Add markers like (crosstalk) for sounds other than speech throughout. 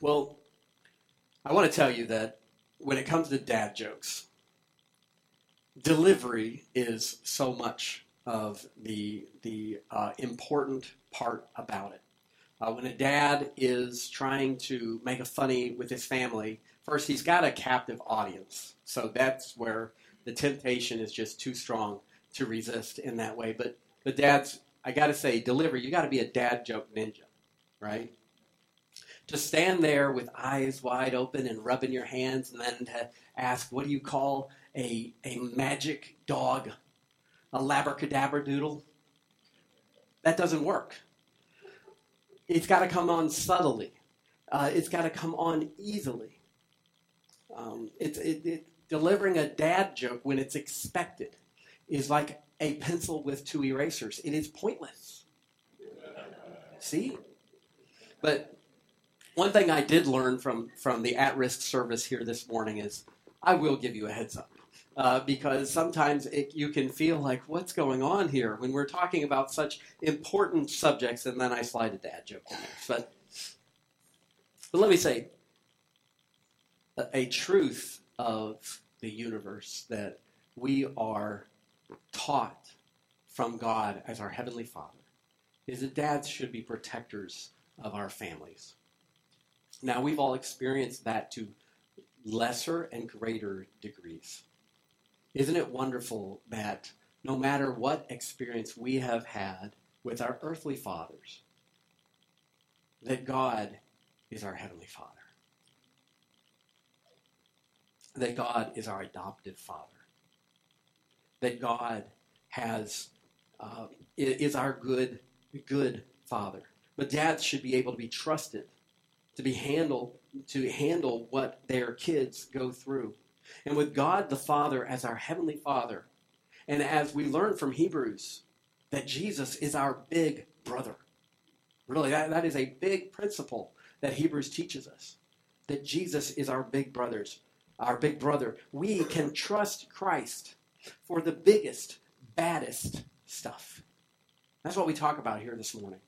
Well, I want to tell you that when it comes to dad jokes, delivery is so much of the the uh, important part about it. Uh, when a dad is trying to make a funny with his family, first he's got a captive audience, so that's where the temptation is just too strong to resist in that way. But the dads, I got to say, delivery. You got to be a dad joke ninja, right? To stand there with eyes wide open and rubbing your hands and then to ask, what do you call a, a magic dog? A labracadabra doodle? That doesn't work. It's got to come on subtly. Uh, it's got to come on easily. Um, it's it, it, delivering a dad joke when it's expected is like a pencil with two erasers. It is pointless. See? But one thing I did learn from from the at risk service here this morning is I will give you a heads up. Uh, because sometimes it, you can feel like, what's going on here when we're talking about such important subjects, and then I slide a dad joke in there. But, but let me say, a, a truth of the universe that we are taught from God as our Heavenly Father is that dads should be protectors of our families. Now, we've all experienced that to lesser and greater degrees. Isn't it wonderful that no matter what experience we have had with our earthly fathers, that God is our Heavenly Father? That God is our adopted Father? That God has uh, is our good, good Father? But dads should be able to be trusted to be handle to handle what their kids go through. And with God the Father as our heavenly Father, and as we learn from Hebrews that Jesus is our big brother. Really, that, that is a big principle that Hebrews teaches us. That Jesus is our big brothers, our big brother. We can trust Christ for the biggest, baddest stuff. That's what we talk about here this morning.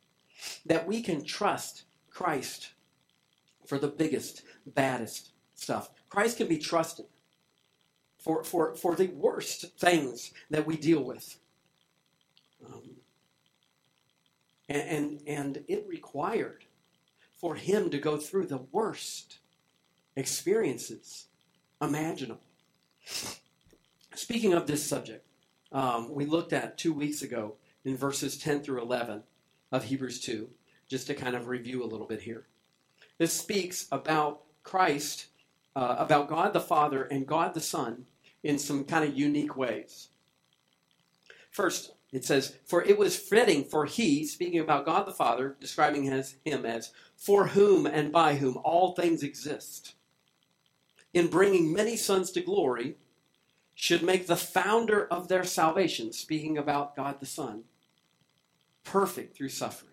That we can trust Christ for the biggest, baddest stuff. Christ can be trusted for, for, for the worst things that we deal with. Um, and, and, and it required for him to go through the worst experiences imaginable. Speaking of this subject, um, we looked at two weeks ago in verses 10 through 11 of Hebrews 2, just to kind of review a little bit here. This speaks about Christ, uh, about God the Father and God the Son in some kind of unique ways. First, it says, For it was fitting for he, speaking about God the Father, describing as, him as, for whom and by whom all things exist, in bringing many sons to glory, should make the founder of their salvation, speaking about God the Son, perfect through suffering.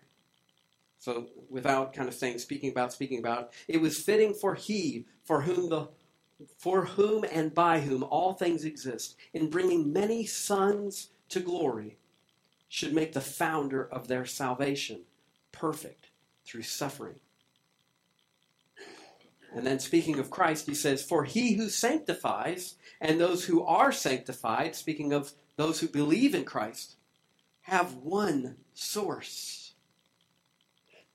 So, without kind of saying, speaking about, speaking about, it was fitting for he, for whom the for whom and by whom all things exist, in bringing many sons to glory, should make the founder of their salvation perfect through suffering. And then speaking of Christ, he says, For he who sanctifies and those who are sanctified, speaking of those who believe in Christ, have one source.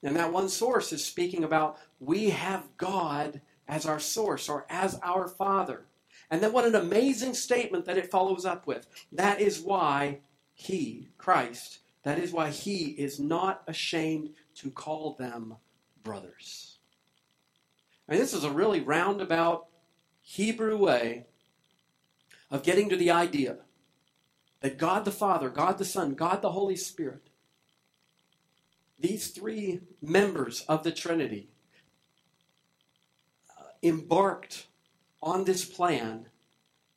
And that one source is speaking about we have God as our source or as our Father. And then what an amazing statement that it follows up with. That is why He, Christ, that is why He is not ashamed to call them brothers. I mean, this is a really roundabout Hebrew way of getting to the idea that God the Father, God the Son, God the Holy Spirit these three members of the Trinity uh, embarked on this plan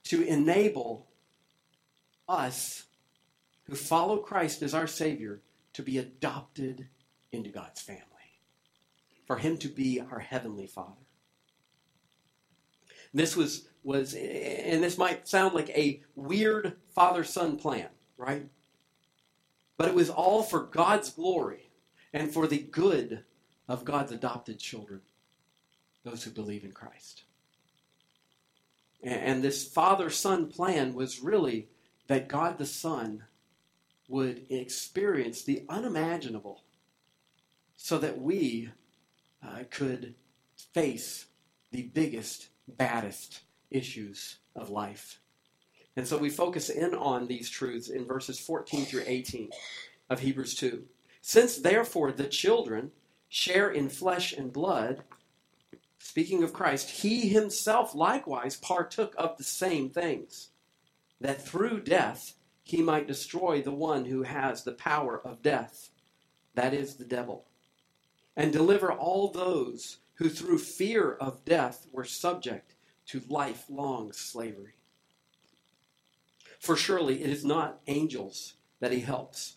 to enable us who follow Christ as our Savior to be adopted into God's family, for Him to be our Heavenly Father. This was, was and this might sound like a weird father son plan, right? But it was all for God's glory and for the good of God's adopted children. those who believe in Christ. And this father son plan was really that God the Son would experience the unimaginable so that we uh, could face the biggest, baddest issues of life. And so we focus in on these truths in verses 14 through 18 of Hebrews 2. Since therefore the children share in flesh and blood, speaking of Christ, he himself likewise partook of the same things, that through death he might destroy the one who has the power of death, that is the devil, and deliver all those who through fear of death were subject to lifelong slavery. For surely it is not angels that he helps,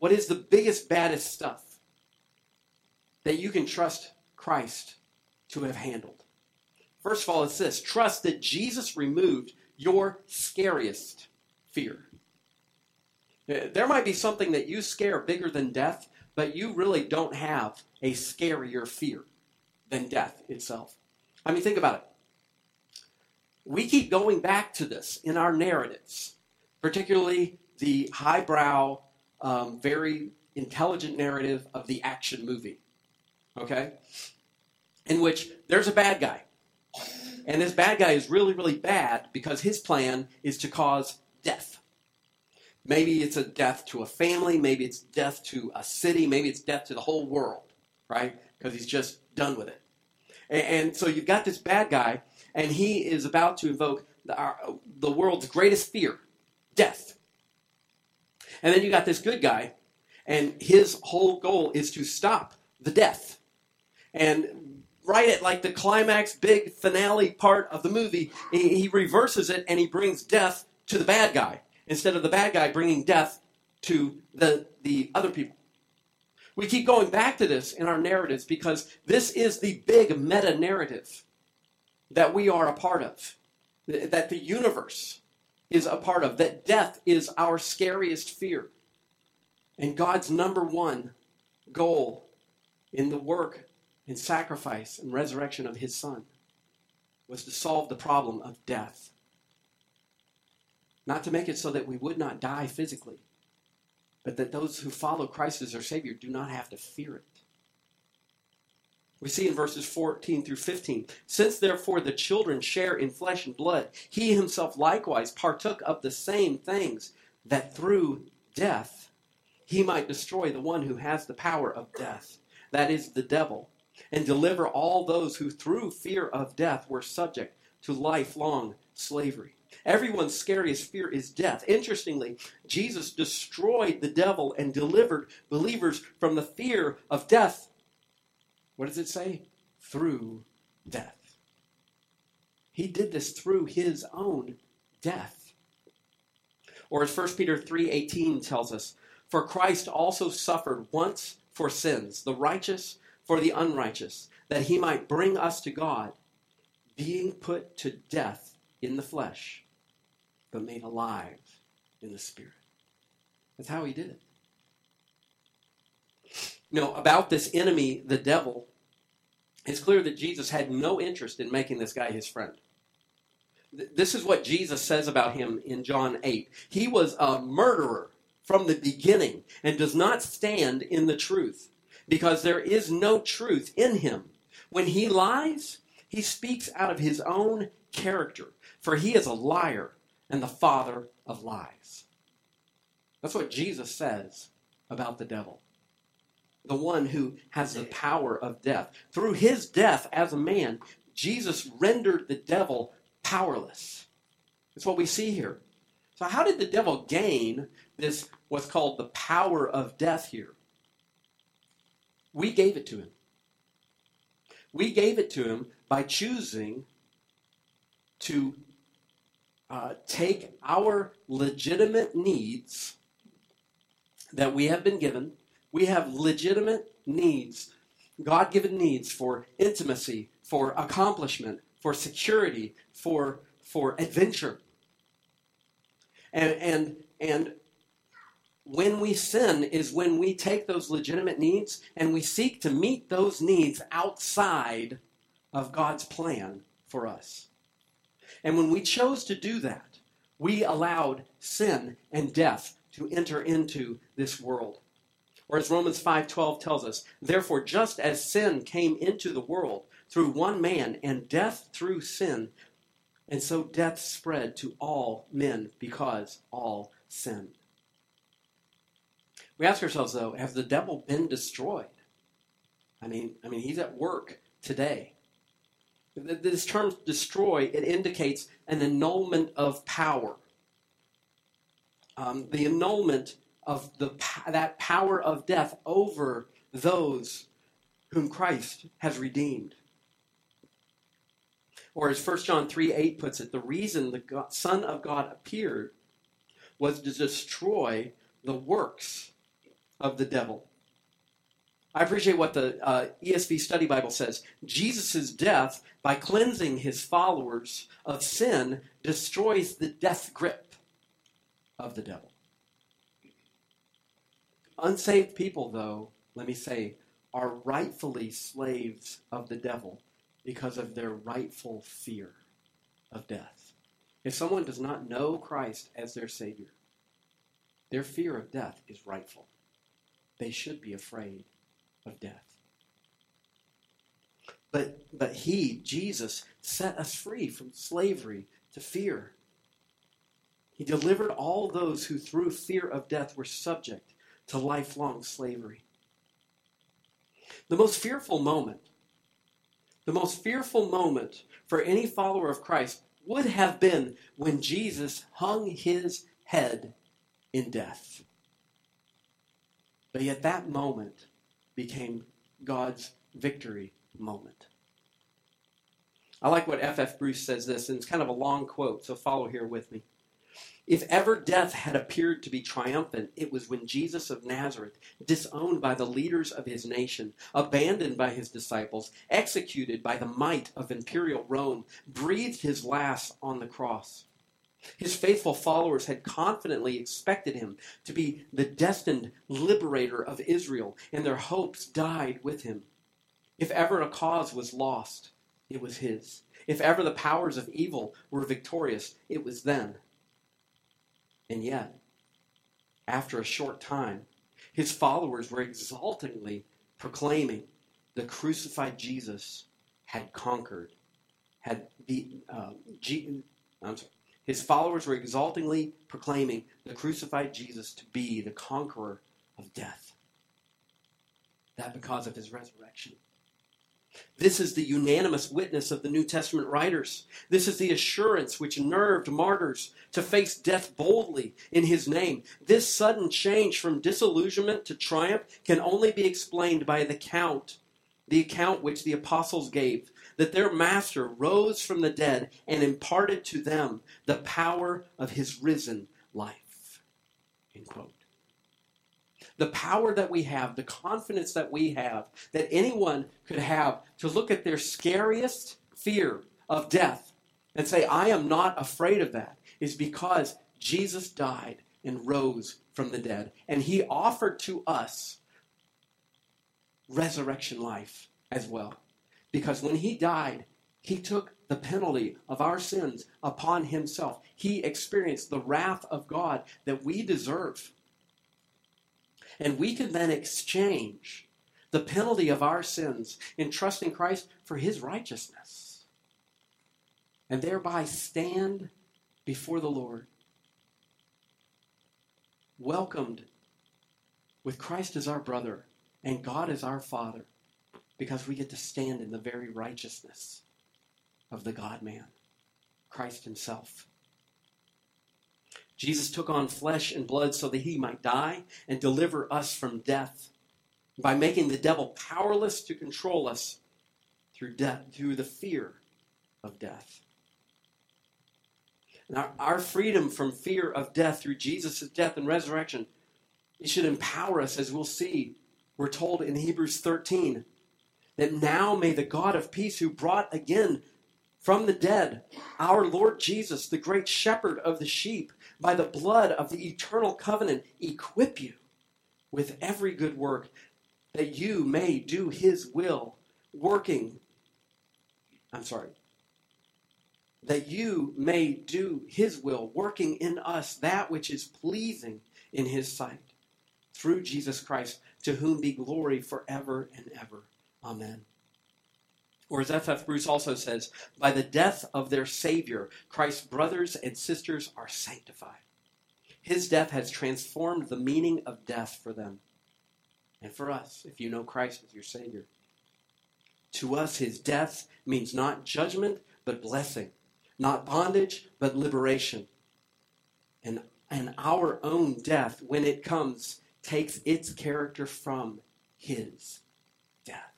what is the biggest, baddest stuff that you can trust Christ to have handled? First of all, it's this trust that Jesus removed your scariest fear. Uh, there might be something that you scare bigger than death, but you really don't have a scarier fear than death itself. I mean, think about it. We keep going back to this in our narratives, particularly the highbrow, um, very intelligent narrative of the action movie. Okay? In which there's a bad guy. And this bad guy is really, really bad because his plan is to cause death. Maybe it's a death to a family, maybe it's death to a city, maybe it's death to the whole world, right? Because he's just done with it. And, and, so you've got this bad guy, and he is about to invoke the, our, the world's greatest fear death. And then you got this good guy, and his whole goal is to stop the death. And right at like the climax, big finale part of the movie, he, reverses it and he brings death to the bad guy instead of the bad guy bringing death to the, the other people. We keep going back to this in our narratives because this is the big meta narrative that we are a part of, that the universe is a part of, that death is our scariest fear. And God's number one goal in the work and sacrifice and resurrection of his son was to solve the problem of death. Not to make it so that we would not die physically, but that those who follow Christ as their Savior do not have to fear it. We see in verses 14 through 15 Since therefore the children share in flesh and blood, he himself likewise partook of the same things, that through death he might destroy the one who has the power of death, that is, the devil, and deliver all those who through fear of death were subject to lifelong slavery. Everyone's scariest fear is death. Interestingly, Jesus destroyed the devil and delivered believers from the fear of death. What does it say? Through death. He did this through his own death. Or as 1 Peter 3:18 tells us, for Christ also suffered once for sins, the righteous for the unrighteous, that he might bring us to God, being put to death in the flesh, but made alive in the spirit. That's how he did it. Know, about this enemy, the devil, it's clear that Jesus had no interest in making this guy his friend. This is what Jesus says about him in John 8. He was a murderer from the beginning and does not stand in the truth because there is no truth in him. When he lies, he speaks out of his own character, for he is a liar and the father of lies. That's what Jesus says about the devil. The one who has the power of death. Through his death as a man, Jesus rendered the devil powerless. That's what we see here. So, how did the devil gain this, what's called the power of death here? We gave it to him. We gave it to him by choosing to uh, take our legitimate needs that we have been given. We have legitimate needs, God given needs for intimacy, for accomplishment, for security, for, for adventure. And, and, and when we sin is when we take those legitimate needs and we seek to meet those needs outside of God's plan for us. And when we chose to do that, we allowed sin and death to enter into this world. Or as Romans 5:12 tells us, therefore just as sin came into the world through one man and death through sin, and so death spread to all men because all sinned. We ask ourselves though, has the devil been destroyed? I mean, I mean he's at work today. This term destroy, it indicates an annulment of power. Um, the annulment of the, that power of death over those whom Christ has redeemed. Or as 1 John 3 8 puts it, the reason the God, Son of God appeared was to destroy the works of the devil. I appreciate what the uh, ESV Study Bible says. Jesus' death, by cleansing his followers of sin, destroys the death grip of the devil. Unsaved people, though, let me say, are rightfully slaves of the devil because of their rightful fear of death. If someone does not know Christ as their Savior, their fear of death is rightful. They should be afraid of death. But, but He, Jesus, set us free from slavery to fear. He delivered all those who, through fear of death, were subject to lifelong slavery. The most fearful moment, the most fearful moment for any follower of Christ would have been when Jesus hung his head in death. But yet that moment became God's victory moment. I like what F.F. Bruce says this, and it's kind of a long quote, so follow here with me. If ever death had appeared to be triumphant, it was when Jesus of Nazareth, disowned by the leaders of his nation, abandoned by his disciples, executed by the might of imperial Rome, breathed his last on the cross. His faithful followers had confidently expected him to be the destined liberator of Israel, and their hopes died with him. If ever a cause was lost, it was his. If ever the powers of evil were victorious, it was then. And yet, after a short time, his followers were exultingly proclaiming the crucified Jesus had conquered, had beaten. Uh, sorry, his followers were exultingly proclaiming the crucified Jesus to be the conqueror of death. That because of his resurrection. This is the unanimous witness of the New Testament writers. This is the assurance which nerved martyrs to face death boldly in his name. This sudden change from disillusionment to triumph can only be explained by the account, the account which the apostles gave that their master rose from the dead and imparted to them the power of his risen life. End quote. The power that we have, the confidence that we have, that anyone could have to look at their scariest fear of death and say, I am not afraid of that, is because Jesus died and rose from the dead. And he offered to us resurrection life as well. Because when he died, he took the penalty of our sins upon himself. He experienced the wrath of God that we deserve. And we can then exchange the penalty of our sins in trusting Christ for his righteousness. And thereby stand before the Lord, welcomed with Christ as our brother and God as our Father because we get to stand in the very righteousness of the God man, Christ Himself. Jesus took on flesh and blood so that He might die and deliver us from death by making the devil powerless to control us through death, through the fear of death. our, our freedom from fear of death through Jesus' death and resurrection, it should empower us, as we'll see. We're told in Hebrews 13 that now may the God of peace, who brought again from the dead our Lord Jesus, the great shepherd of the sheep, by the blood of the eternal covenant, equip you with every good work, that you may do his will, working. I'm sorry. That you may do his will, working in us that which is pleasing in his sight, through Jesus Christ, to whom be glory forever and ever. Amen. Or as F.F. Bruce also says, by the death of their Savior, Christ's brothers and sisters are sanctified. His death has transformed the meaning of death for them and for us, if you know Christ as your Savior. To us, his death means not judgment, but blessing, not bondage, but liberation. And, and our own death, when it comes, takes its character from his death.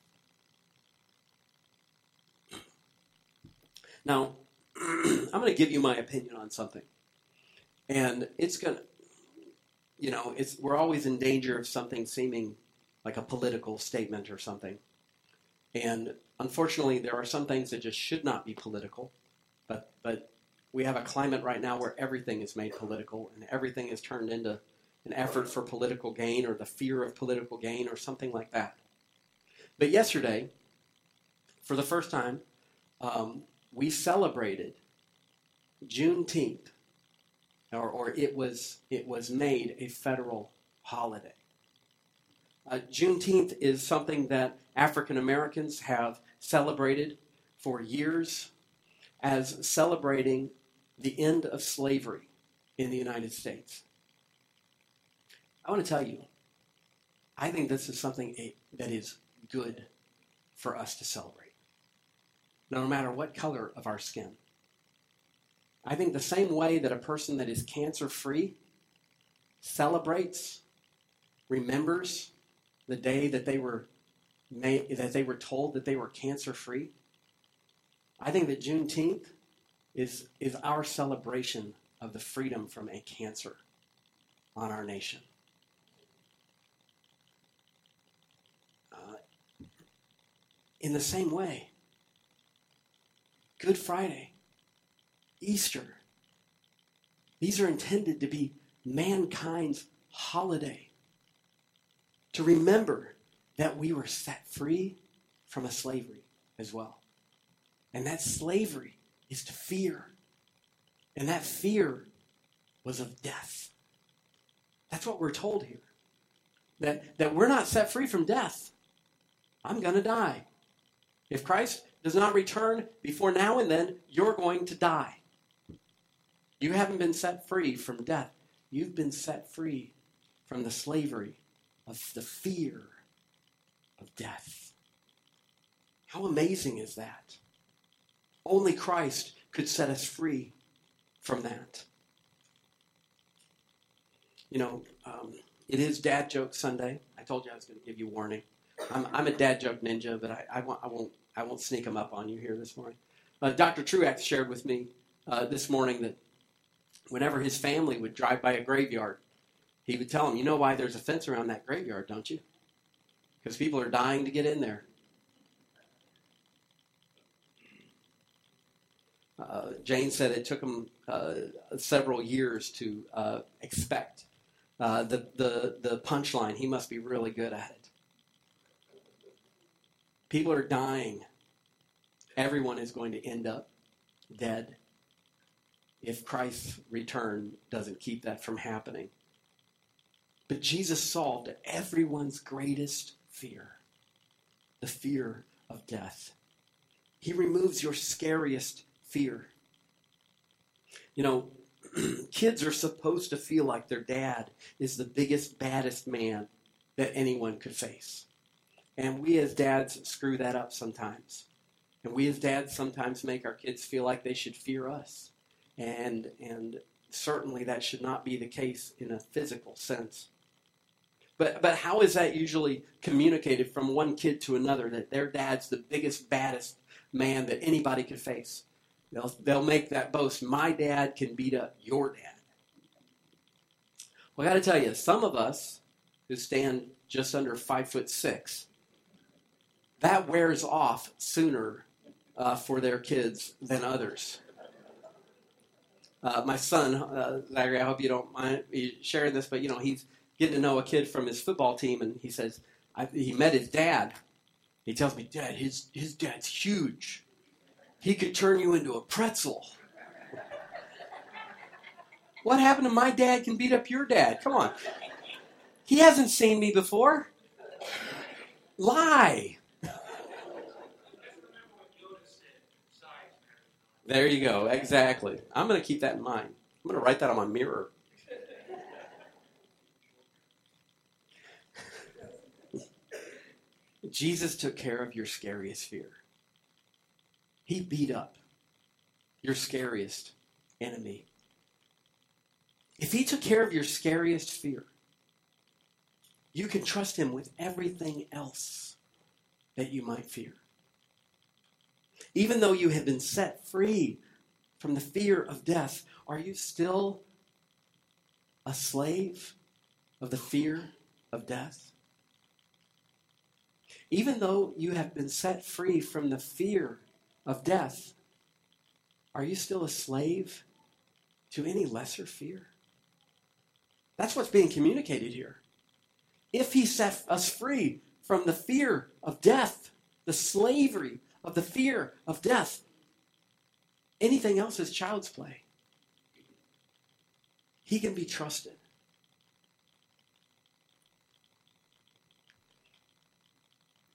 Now, (clears throat) I'm going to give you my opinion on something. And it's going to, you know, it's, we're always in danger of something seeming like a political statement or something. And unfortunately, there are some things that just should not be political. But, but we have a climate right now where everything is made political and everything is turned into an effort for political gain or the fear of political gain or something like that. But yesterday, for the first time, um, we celebrated Juneteenth, or, or it was it was made a federal holiday. Uh, Juneteenth is something that African Americans have celebrated for years as celebrating the end of slavery in the United States. I want to tell you, I think this is something that is good for us to celebrate no matter what color of our skin. I think the same way that a person that is cancer free celebrates, remembers the day that they were made, that they were told that they were cancer free. I think that Juneteenth is, is our celebration of the freedom from a cancer on our nation. Uh, in the same way, Good Friday, Easter. These are intended to be mankind's holiday. To remember that we were set free from a slavery as well. And that slavery is to fear. And that fear was of death. That's what we're told here. That, that we're not set free from death. I'm going to die. If Christ does not return before now and then, you're going to die. You haven't been set free from death. You've been set free from the slavery of the fear of death. How amazing is that? Only Christ could set us free from that. You know, um, it is Dad Joke Sunday. I told you I was going to give you warning. I'm, I'm a dad joke ninja, but I, I, won't, I, won't, I won't sneak them up on you here this morning. Uh, Dr. Truax shared with me uh, this morning that whenever his family would drive by a graveyard, he would tell them, You know why there's a fence around that graveyard, don't you? Because people are dying to get in there. Uh, Jane said it took him uh, several years to uh, expect uh, the, the, the punchline. He must be really good at it. People are dying. Everyone is going to end up dead if Christ's return doesn't keep that from happening. But Jesus solved everyone's greatest fear the fear of death. He removes your scariest fear. You know, (clears throat) kids are supposed to feel like their dad is the biggest, baddest man that anyone could face. And we as dads screw that up sometimes. And we as dads sometimes make our kids feel like they should fear us. And, and certainly that should not be the case in a physical sense. But, but how is that usually communicated from one kid to another that their dad's the biggest, baddest man that anybody could face? They'll, they'll make that boast. My dad can beat up your dad. Well, I got to tell you, some of us who stand just under five foot six, that wears off sooner uh, for their kids than others. Uh, my son, uh, Zachary, I hope you don't mind me sharing this, but you know he's getting to know a kid from his football team, and he says he met his dad. He tells me, Dad, his his dad's huge. He could turn you into a pretzel. what happened to my dad can beat up your dad? Come on. He hasn't seen me before. Lie. There you go. Exactly. I'm going to keep that in mind. I'm going to write that on my mirror. (laughs) Jesus took care of your scariest fear. He beat up your scariest enemy. If he took care of your scariest fear, you can trust him with everything else that you might fear. Even though you have been set free from the fear of death, are you still a slave of the fear of death? Even though you have been set free from the fear of death, are you still a slave to any lesser fear? That's what's being communicated here. If he set us free from the fear of death, the slavery of the fear of death. Anything else is child's play. He can be trusted.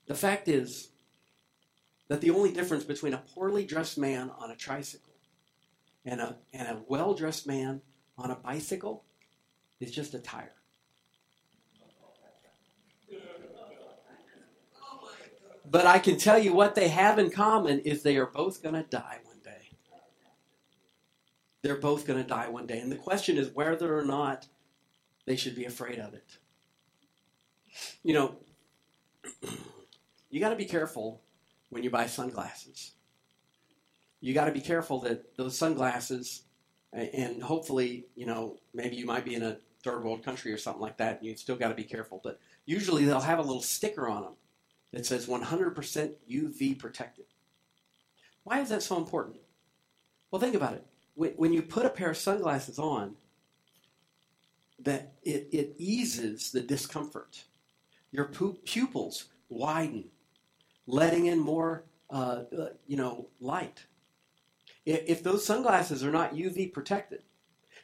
The fact is that the only difference between a poorly dressed man on a tricycle and a, and a well dressed man on a bicycle is just a tire. But I can tell you what they have in common is they are both going to die one day. They're both going to die one day. And the question is whether or not they should be afraid of it. You know, (clears throat) you got to be careful when you buy sunglasses. You got to be careful that those sunglasses, and hopefully, you know, maybe you might be in a third world country or something like that, and you still got to be careful. But usually they'll have a little sticker on them that says 100% UV protected. Why is that so important? Well, think about it. When you put a pair of sunglasses on, that it, it eases the discomfort. Your pupils widen, letting in more, uh, uh, you know, light. If those sunglasses are not UV protected,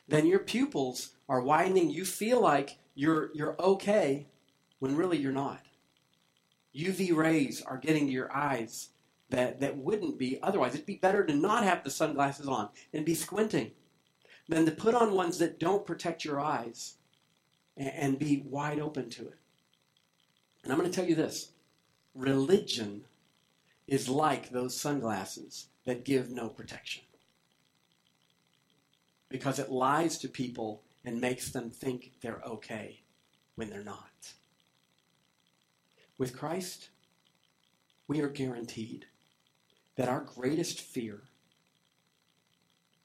then your pupils are widening. You feel like you're you're okay when really you're not. UV rays are getting to your eyes that, that wouldn't be otherwise. It'd be better to not have the sunglasses on and be squinting than to put on ones that don't protect your eyes and, and be wide open to it. And I'm going to tell you this religion is like those sunglasses that give no protection because it lies to people and makes them think they're okay when they're not. With Christ, we are guaranteed that our greatest fear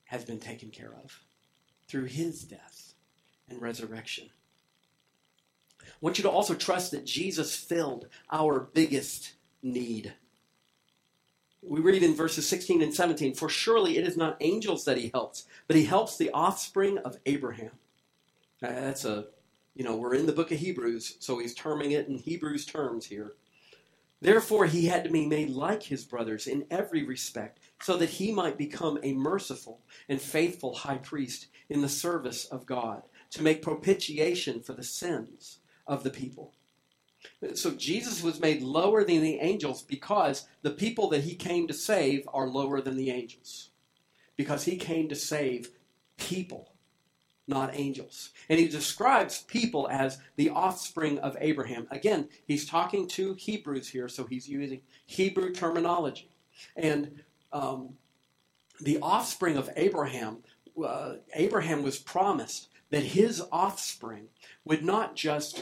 has been taken care of through his death and resurrection. I want you to also trust that Jesus filled our biggest need. We read in verses 16 and 17 For surely it is not angels that he helps, but he helps the offspring of Abraham. That's a you know, we're in the book of Hebrews, so he's terming it in Hebrews terms here. Therefore, he had to be made like his brothers in every respect, so that he might become a merciful and faithful high priest in the service of God, to make propitiation for the sins of the people. So Jesus was made lower than the angels because the people that he came to save are lower than the angels. Because he came to save people not angels. And he describes people as the offspring of Abraham. Again, he's talking to Hebrews here, so he's using Hebrew terminology. And um, the offspring of Abraham, uh, Abraham was promised that his offspring would not just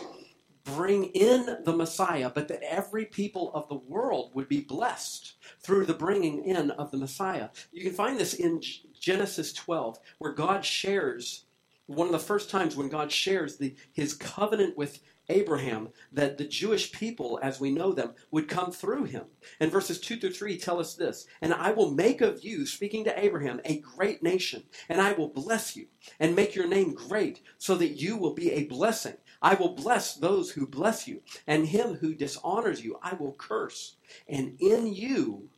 bring in the Messiah, but that every people of the world would be blessed through the bringing in of the Messiah. You can find this in Genesis 12, where God shares one of the first times when God shares the, his covenant with Abraham that the Jewish people, as we know them, would come through him. And verses 2 through 3 tell us this And I will make of you, speaking to Abraham, a great nation, and I will bless you and make your name great, so that you will be a blessing. I will bless those who bless you, and him who dishonors you I will curse. And in you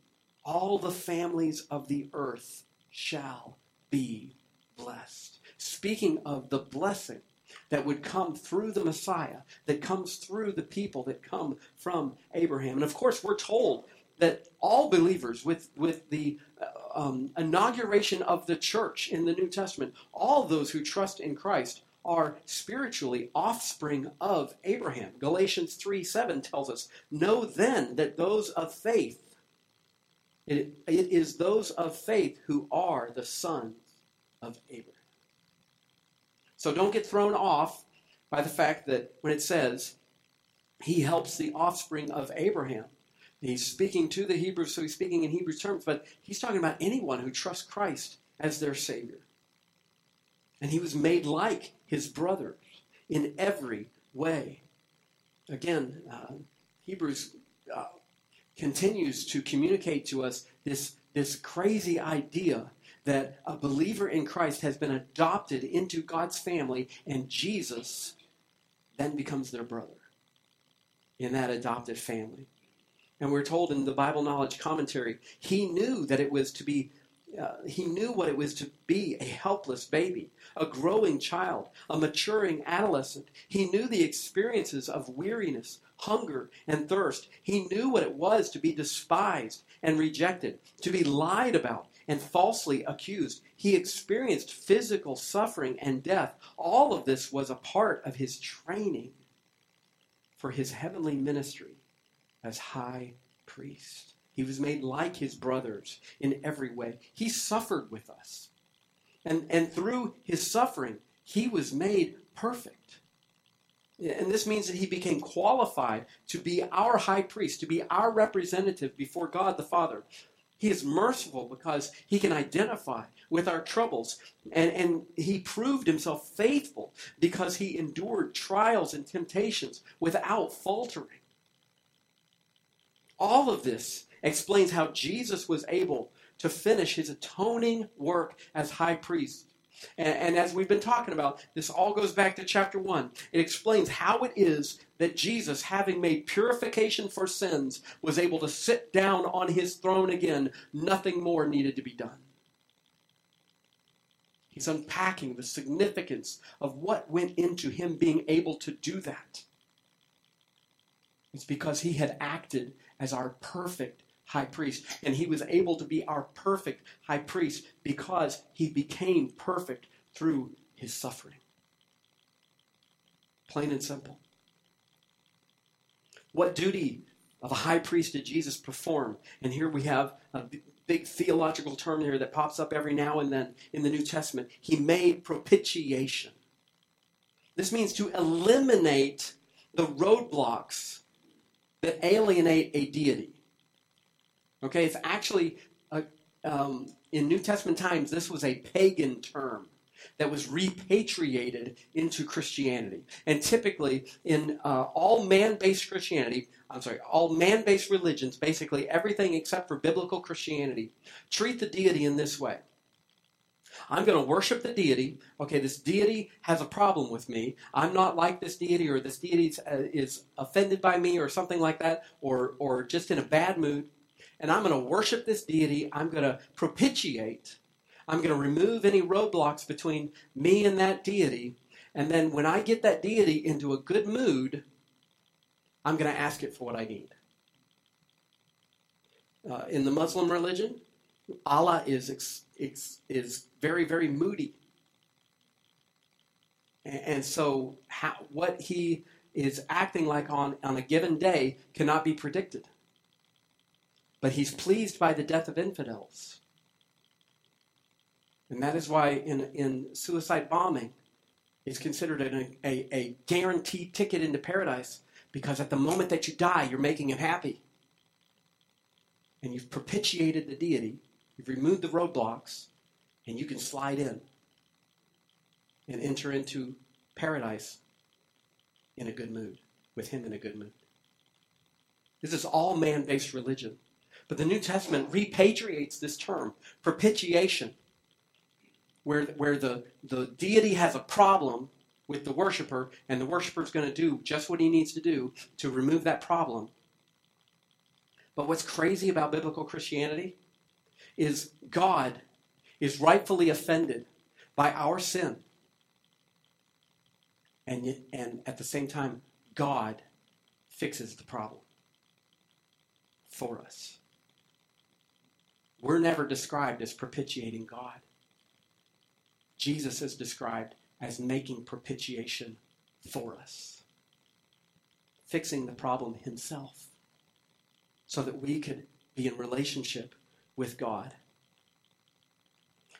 all the families of the earth shall be blessed. Speaking of the blessing that would come through the Messiah, that comes through the people that come from Abraham. And of course, we're told that all believers, with, with the uh, um, inauguration of the church in the New Testament, all those who trust in Christ are spiritually offspring of Abraham. Galatians 3 7 tells us, Know then that those of faith, it, it is those of faith who are the sons of Abraham. So don't get thrown off by the fact that when it says he helps the offspring of Abraham, he's speaking to the Hebrews, so he's speaking in Hebrew terms, but he's talking about anyone who trusts Christ as their Savior. And he was made like his brother in every way. Again, uh, Hebrews uh, continues to communicate to us this, this crazy idea that a believer in Christ has been adopted into God's family, and Jesus then becomes their brother in that adopted family. And we're told in the Bible Knowledge Commentary, he knew that it was to be, uh, he knew what it was to be a helpless baby, a growing child, a maturing adolescent. He knew the experiences of weariness, hunger, and thirst. He knew what it was to be despised and rejected, to be lied about, and falsely accused. He experienced physical suffering and death. All of this was a part of his training for his heavenly ministry as high priest. He was made like his brothers in every way. He suffered with us. And, and through his suffering, he was made perfect. And this means that he became qualified to be our high priest, to be our representative before God the Father. He is merciful because he can identify with our troubles. And, and he proved himself faithful because he endured trials and temptations without faltering. All of this explains how Jesus was able to finish his atoning work as high priest and, and, as we've been talking about, this all goes back to chapter 1. It explains how it is that Jesus, having made purification for sins, was able to sit down on his throne again. Nothing more needed to be done. He's unpacking the significance of what went into him being able to do that. It's because he had acted as our perfect high priest. And he was able to be our perfect high priest because he became perfect through his suffering. Plain and simple. What duty of a high priest did Jesus perform? And here we have a big theological term here that pops up every now and then in the New Testament. He made propitiation. This means to eliminate the roadblocks that alienate a deity. Okay, it's actually, a, um, in New Testament times, this was a pagan term that was repatriated into Christianity. And typically, in uh, all man based Christianity, I'm sorry, all man based religions, basically everything except for biblical Christianity, treat the deity in this way. I'm going to worship the deity. Okay, this deity has a problem with me. I'm not like this deity, or this deity uh, is offended by me, or something like that, or, or just in a bad mood and I'm going to worship this deity. I'm going to propitiate. I'm going to remove any roadblocks between me and that deity. And then when I get that deity into a good mood, I'm going to ask it for what I need. Uh, in the Muslim religion, Allah is, ex, ex, is very, very moody. And, so, how, what he is acting like on, on a given day cannot be predicted but he's pleased by the death of infidels. And that is why in, in suicide bombing, is considered a, a guaranteed ticket into paradise because at the moment that you die, you're making him happy. And you've propitiated the deity, you've removed the roadblocks, and you can slide in and enter into paradise in a good mood, with him in a good mood. This is all man based religion. But the New Testament repatriates this term, propitiation, where, where the, the deity has a problem with the worshiper, and the worshiper is going to do just what he needs to do to remove that problem. But what's crazy about biblical Christianity is God is rightfully offended by our sin. And, and at the same time, God fixes the problem for us. We're never described as propitiating God. Jesus is described as making propitiation for us, fixing the problem himself so that we could be in relationship with God.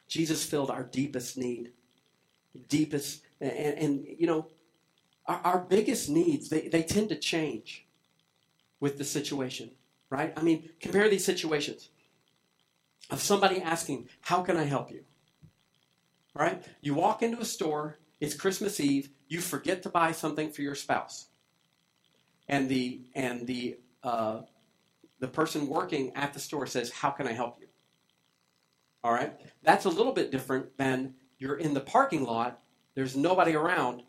Jesus filled our deepest need, deepest, and, and you know, our, our biggest needs, they, they tend to change with the situation, right? I mean, compare these situations of somebody asking, How can I help you? Right? You walk into a store, it's Christmas Eve, you forget to buy something for your spouse. And the and the uh, the person working at the store says, How can I help you? All right? That's a little bit different than you're in the parking lot, there's nobody around,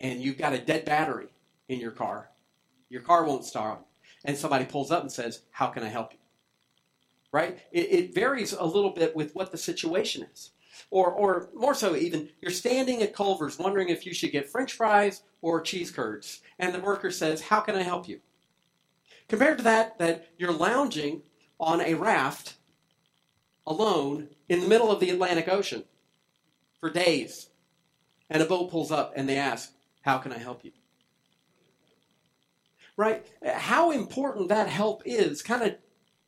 and you've got a dead battery in your car. Your car won't start. And somebody pulls up and says, How can I help you? Right? It, it, varies a little bit with what the situation is. Or, or more so, even, you're standing at Culver's wondering if you should get french fries or cheese curds. And the worker says, How can I help you? Compared to that, that you're lounging on a raft alone in the middle of the Atlantic Ocean for days. And a boat pulls up and they ask, How can I help you? Right? How important that help is kind of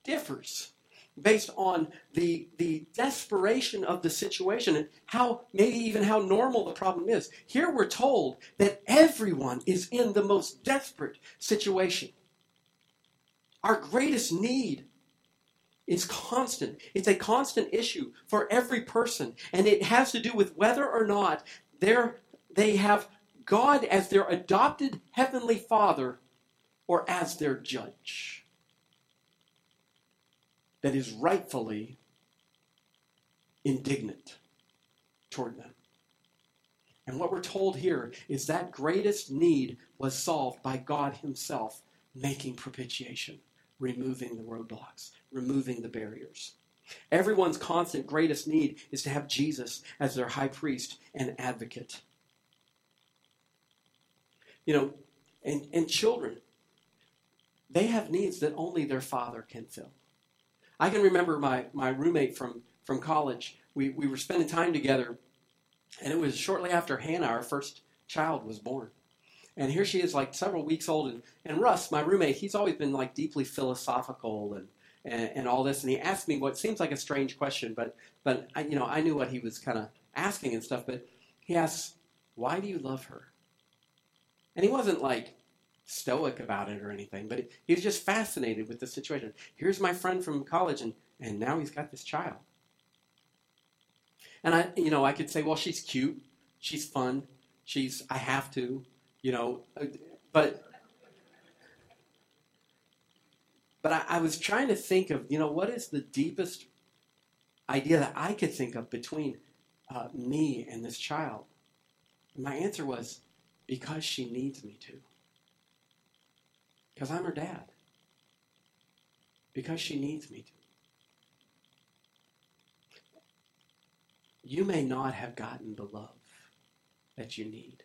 differs based on the, the desperation of the situation and how, maybe even how normal the problem is. Here we're told that everyone is in the most desperate situation. Our greatest need is constant. It's a constant issue for every person, and it has to do with whether or not they have God as their adopted heavenly Father or as their judge that is rightfully indignant toward them. And what we're told here is that greatest need was solved by God Himself making propitiation, removing the roadblocks, removing the barriers. Everyone's constant greatest need is to have Jesus as their high priest and advocate. You know, and, and children, they have needs that only their father can fill. I can remember my, my roommate from, from college. We, we were spending time together, and it was shortly after Hannah, our first child, was born. And here she is, like several weeks old. And, and Russ, my roommate, he's always been like deeply philosophical and, and, and all this. And he asked me what seems like a strange question, but, but I, you know, I knew what he was kind of asking and stuff. But he asks, Why do you love her? And he wasn't like, stoic about it or anything, but he was just fascinated with the situation. Here's my friend from college, and, and now he's got this child. And I, you know, I could say, well, she's cute, she's fun, she's, I have to, you know, uh, but, but I, I was trying to think of, you know, what is the deepest idea that I could think of between uh, me and this child? And my answer was, because she needs me to. Because I'm her dad. Because she needs me to. You may not have gotten the love that you need.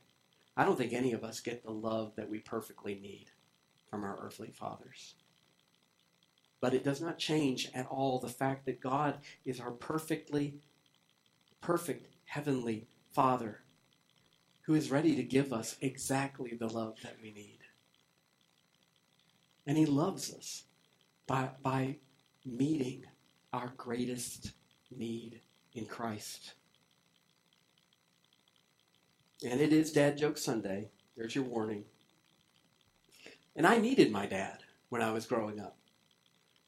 I don't think any of us get the love that we perfectly need from our earthly fathers. But it does not change at all the fact that God is our perfectly perfect heavenly Father who is ready to give us exactly the love that we need. And He loves us by, by meeting our greatest need in Christ. And it is Dad Joke Sunday. There's your warning. And I needed my dad when I was growing up.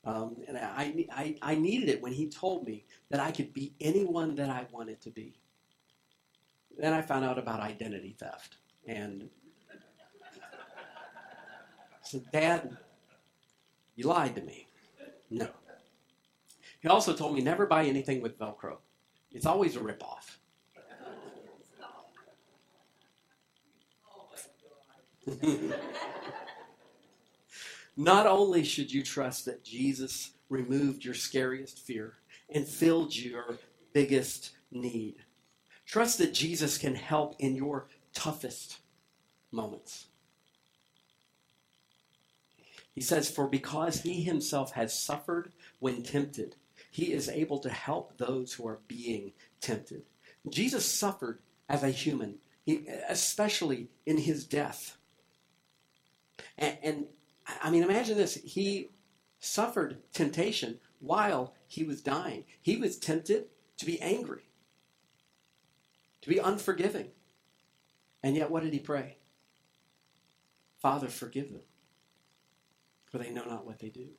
Um, and I, I, I needed it when he told me that I could be anyone that I wanted to be. Then I found out about identity theft. And (laughs) said, Dad, you lied to me. No. He also told me never buy anything with Velcro. It's always a ripoff. (laughs) Not only should you trust that Jesus removed your scariest fear and filled your biggest need, trust that Jesus can help in your toughest moments. He says, For because he himself has suffered when tempted, he is able to help those who are being tempted. Jesus suffered as a human, especially in his death. And, and I mean, imagine this. He suffered temptation while he was dying. He was tempted to be angry, to be unforgiving. And yet, what did he pray? Father, forgive them, for they know not what they do.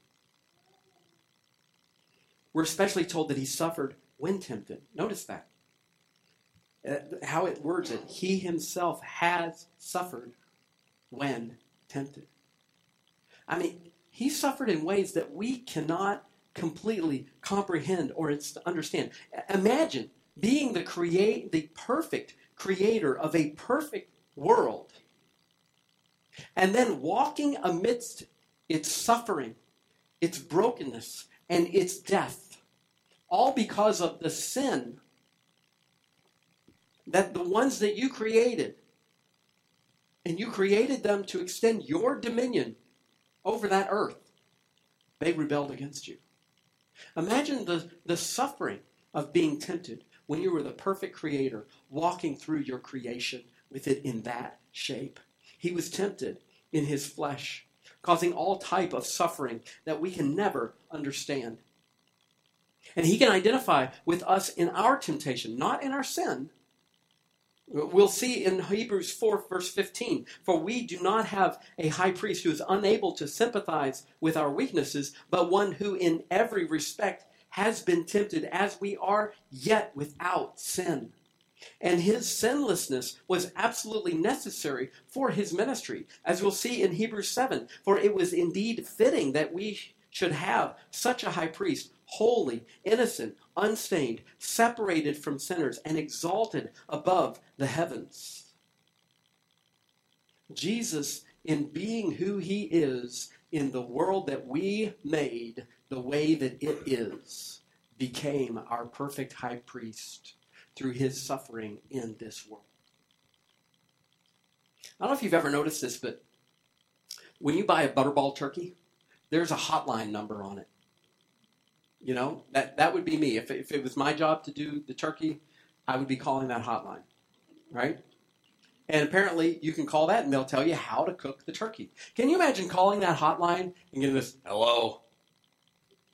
We're especially told that he suffered when tempted. Notice that. Uh, how it words it. He himself has suffered when tempted. I mean, he suffered in ways that we cannot completely comprehend or understand. Imagine being the create the perfect creator of a perfect world and then walking amidst its suffering, its brokenness, and its death, all because of the sin that the ones that you created, and you created them to extend your dominion over that earth, they rebelled against you. Imagine the, the suffering of being tempted when you were the perfect creator, walking through your creation with it in that shape. He was tempted in his flesh, causing all type of suffering that we can never understand. And he can identify with us in our temptation, not in our sin, We'll see in Hebrews 4, verse 15, for we do not have a high priest who is unable to sympathize with our weaknesses, but one who in every respect has been tempted as we are, yet without sin. And his sinlessness was absolutely necessary for his ministry, as we'll see in Hebrews 7. For it was indeed fitting that we should have such a high priest, holy, innocent, unstained, separated from sinners, and exalted above the heavens. Jesus, in being who he is in the world that we made the way that it is, became our perfect high priest through his suffering in this world. I don't know if you've ever noticed this, but when you buy a butterball turkey, there's a hotline number on it. You know, that, that would be me. If, if it was my job to do the turkey, I would be calling that hotline, right? And apparently, you can call that and they'll tell you how to cook the turkey. Can you imagine calling that hotline and getting this, hello?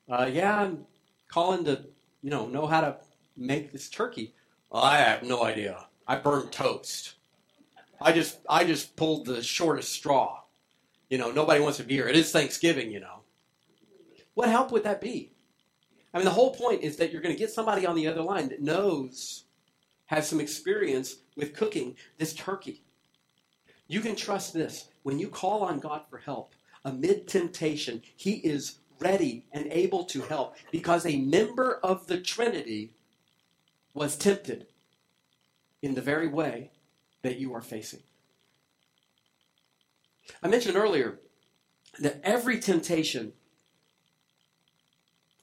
Uh, yeah, I'm calling to, you know, know how to make this turkey. I have no idea. I burned toast. I just, I just pulled the shortest straw. You know, nobody wants to be here. It is Thanksgiving, you know. What help would that be? I mean, the whole point is that you're going to get somebody on the other line that knows, has some experience with cooking this turkey. You can trust this. When you call on God for help amid temptation, He is ready and able to help because a member of the Trinity was tempted in the very way that you are facing. I mentioned earlier that every temptation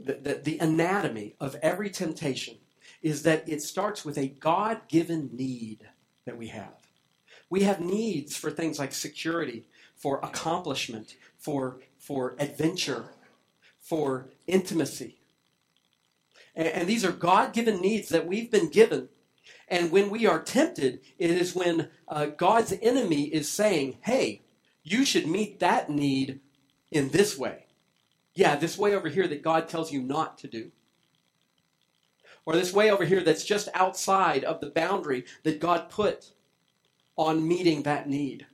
the, the, the anatomy of every temptation is that it starts with a God given need that we have. We have needs for things like security, for accomplishment, for, for adventure, for intimacy. And, and these are God given needs that we've been given. And when we are tempted, it is when uh, God's enemy is saying, hey, you should meet that need in this way. Yeah, this way over here that God tells you not to do. Or this way over here that's just outside of the boundary that God put on meeting that need.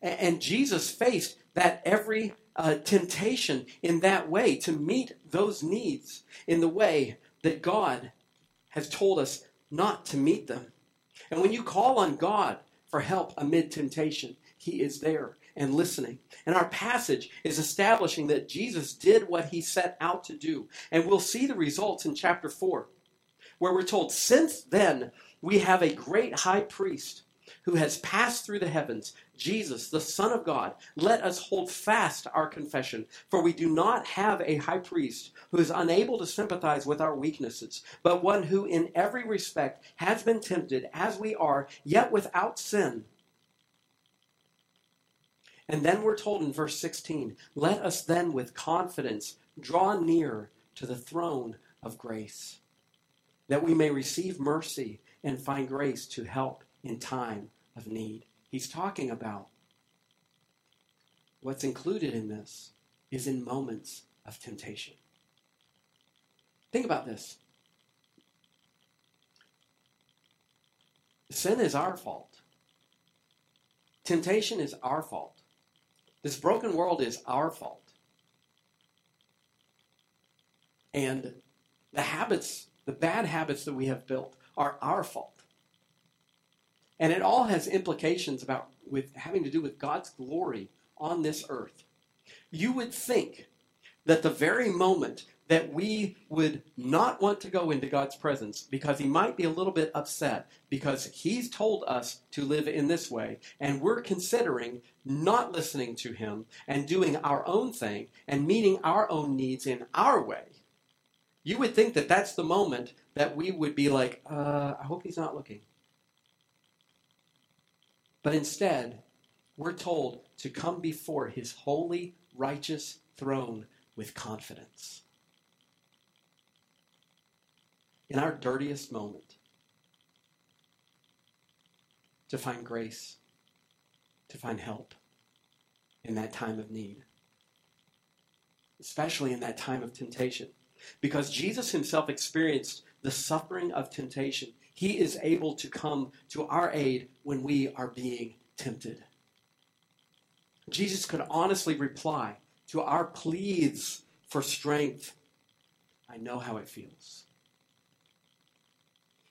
And Jesus faced that every uh, temptation in that way to meet those needs in the way that God has told us not to meet them. And when you call on God for help amid temptation, He is there and listening. And our passage is establishing that Jesus did what He set out to do. And we'll see the results in chapter 4, where we're told, Since then, we have a great high priest who has passed through the heavens, Jesus, the Son of God, let us hold fast our confession. For we do not have a high priest who is unable to sympathize with our weaknesses, but one who in every respect has been tempted as we are, yet without sin. And then we're told in verse 16, let us then with confidence draw near to the throne of grace, that we may receive mercy and find grace to help in time of need. He's talking about what's included in this is in moments of temptation. Think about this. Sin is our fault. Temptation is our fault. This broken world is our fault. And the habits, the bad habits that we have built, are our fault. And it all has implications about with having to do with God's glory on this earth. You would think that the very moment that we would not want to go into God's presence because he might be a little bit upset because he's told us to live in this way and we're considering not listening to him and doing our own thing and meeting our own needs in our way. You would think that that's the moment that we would be like, uh, I hope he's not looking. But instead, we're told to come before his holy, righteous throne with confidence. In our dirtiest moment, to find grace, to find help in that time of need, especially in that time of temptation. Because Jesus himself experienced the suffering of temptation he is able to come to our aid when we are being tempted. Jesus could honestly reply to our pleas for strength. I know how it feels.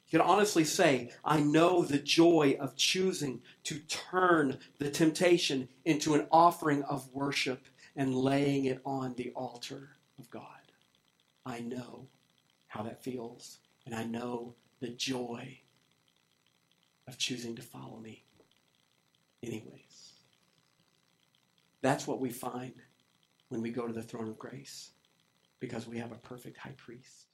He could honestly say, I know the joy of choosing to turn the temptation into an offering of worship and laying it on the altar of God. I know how that feels, and I know the joy of choosing to follow me anyways. That's what we find when we go to the throne of grace because we have a perfect high priest.